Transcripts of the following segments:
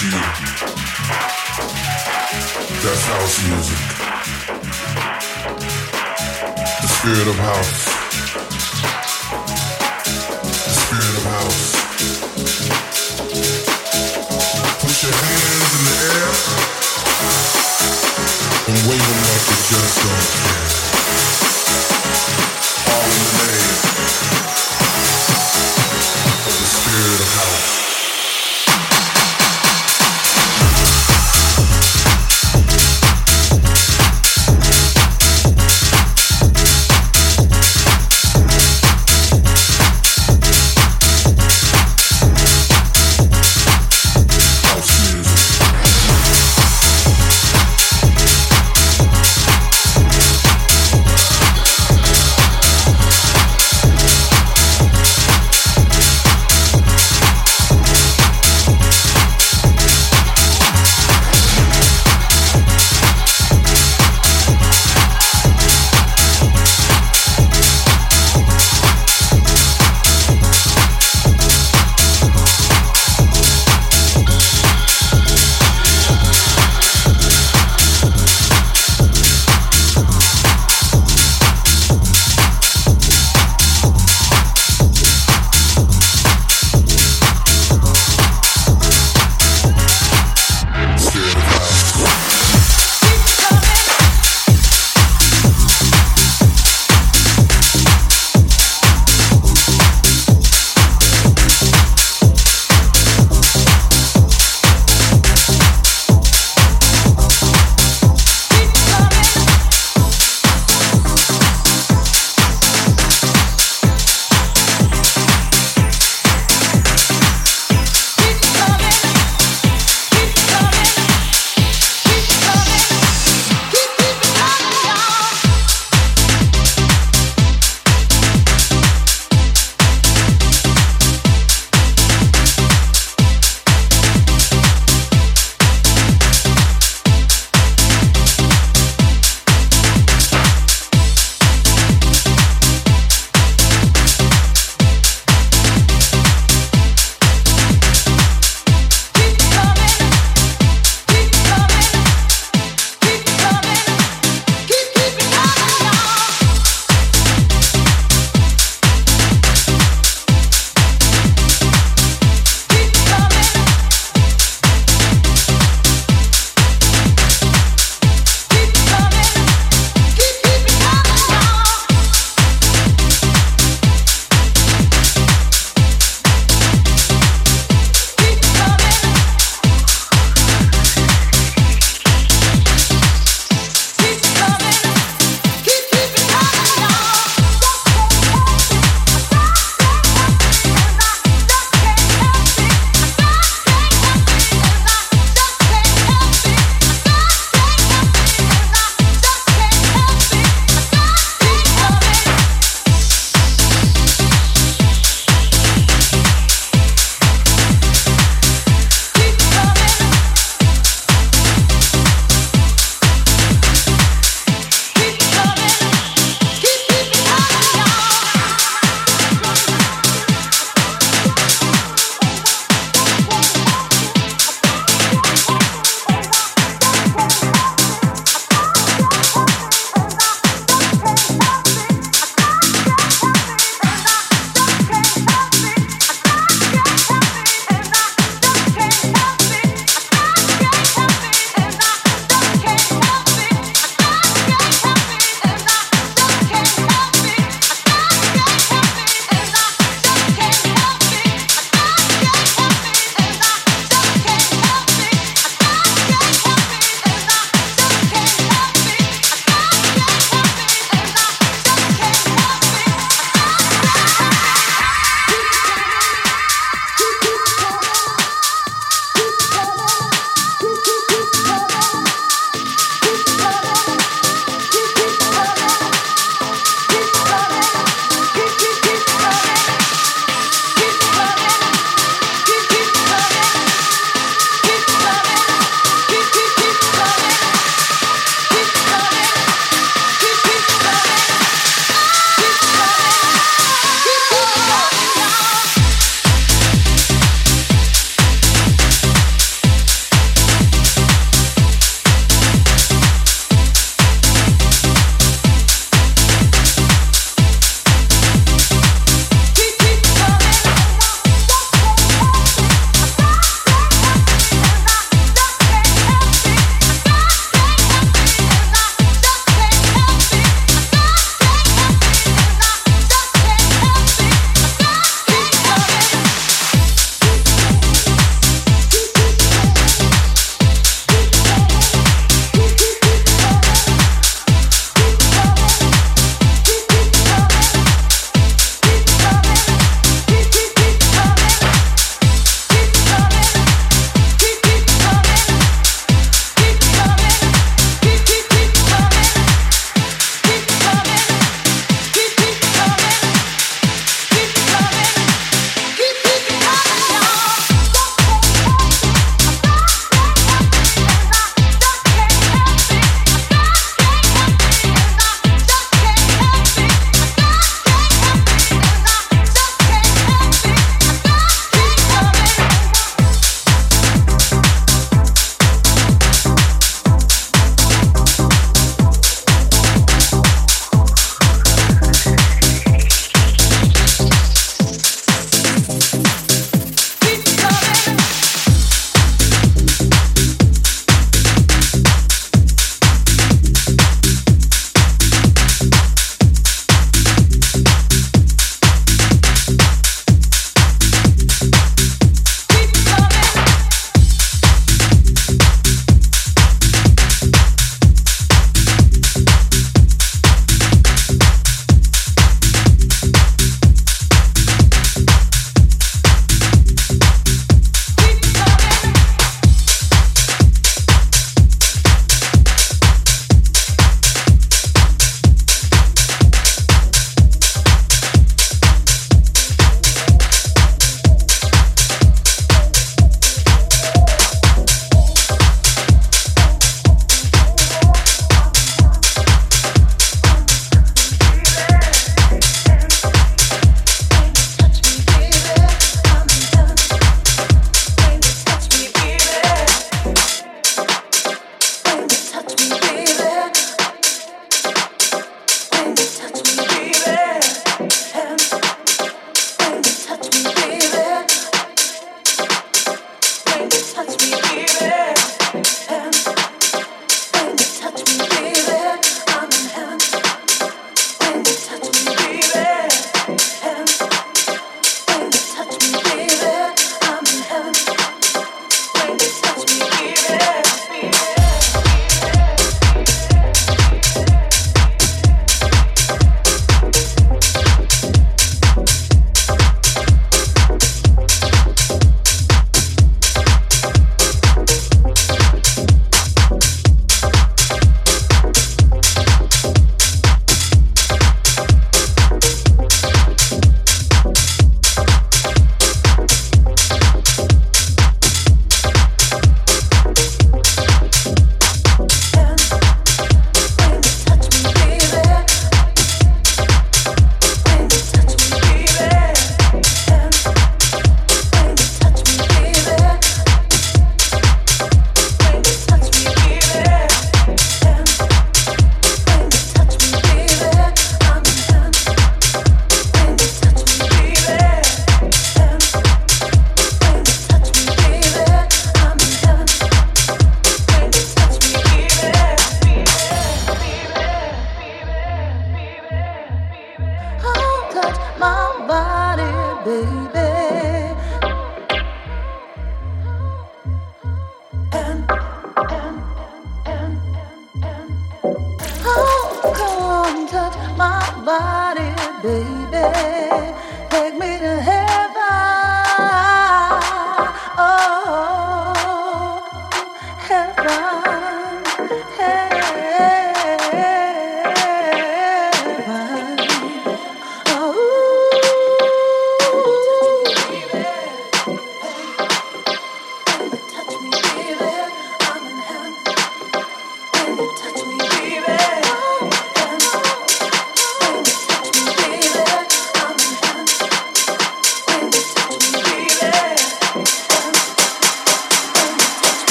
That's house music. The spirit of house.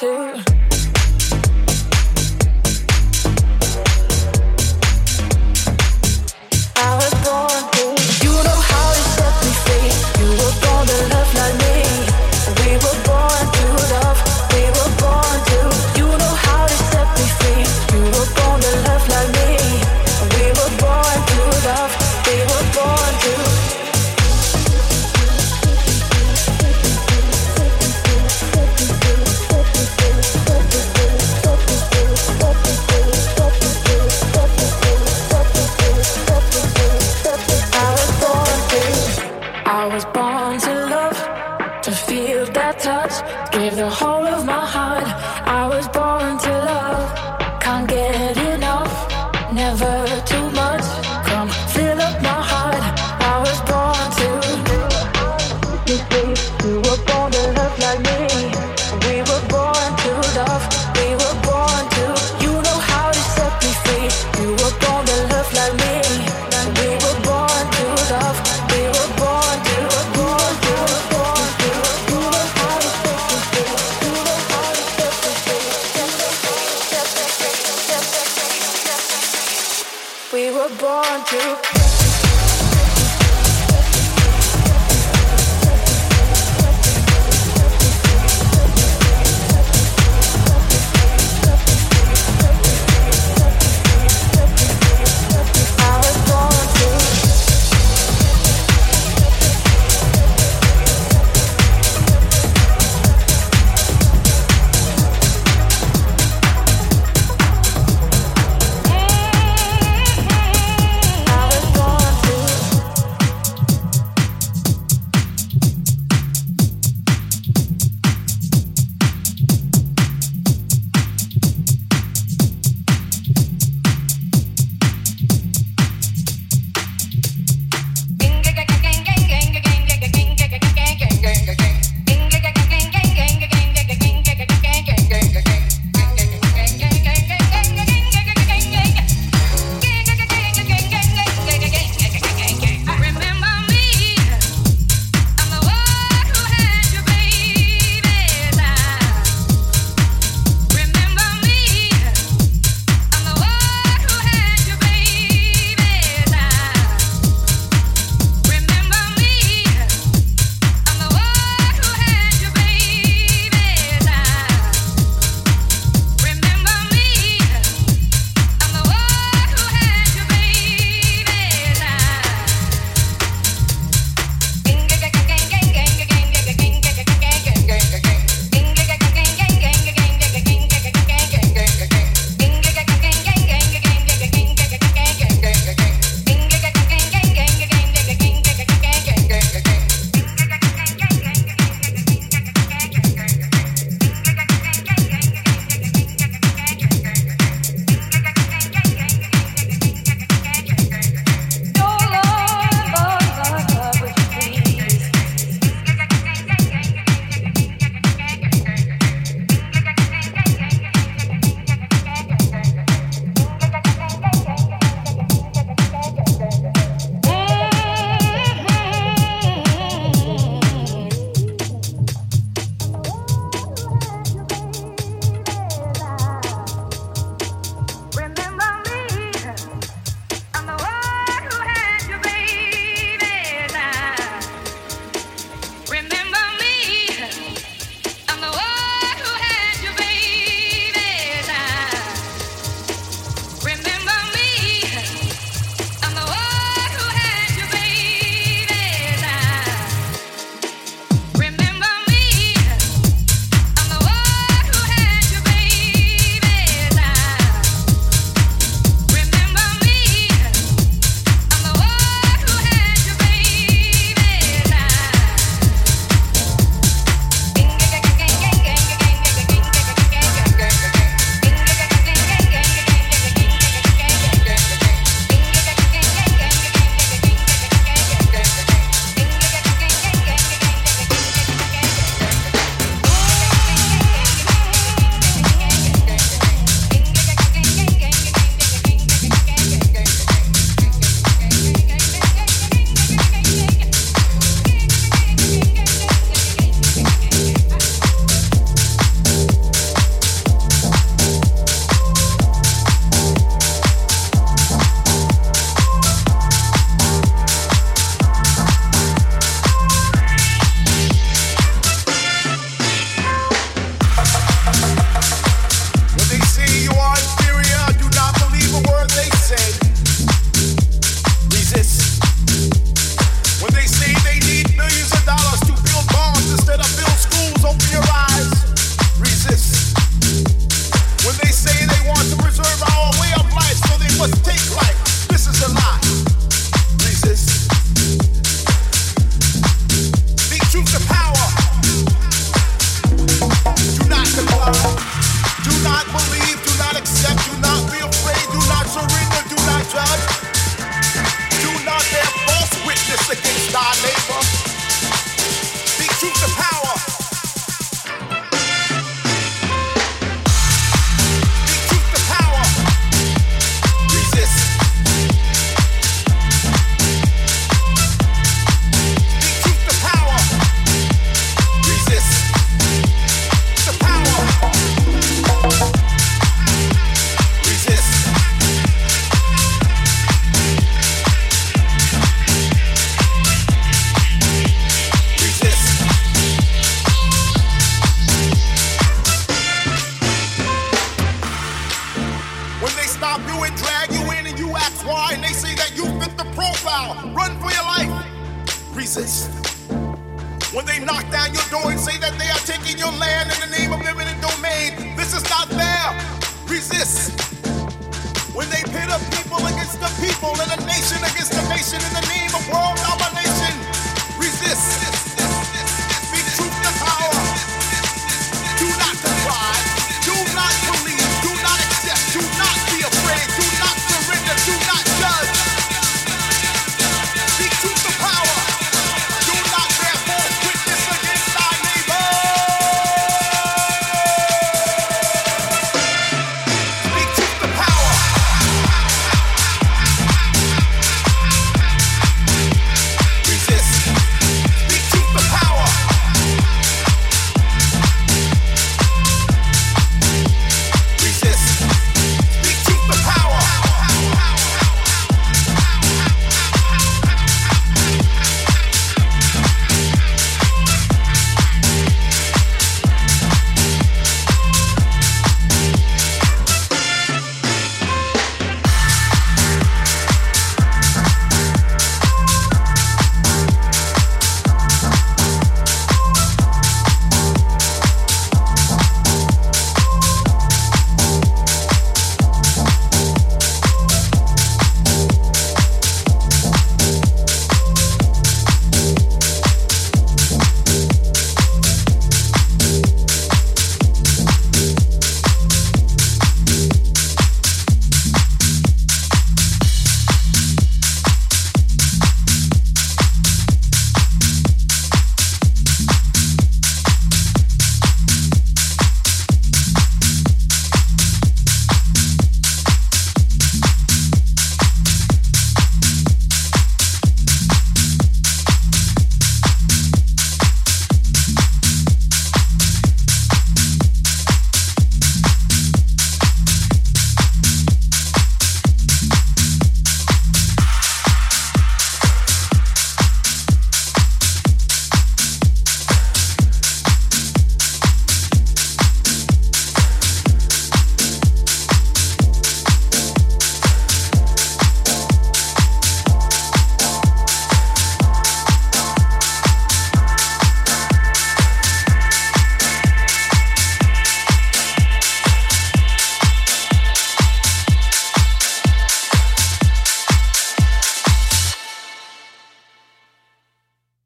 too.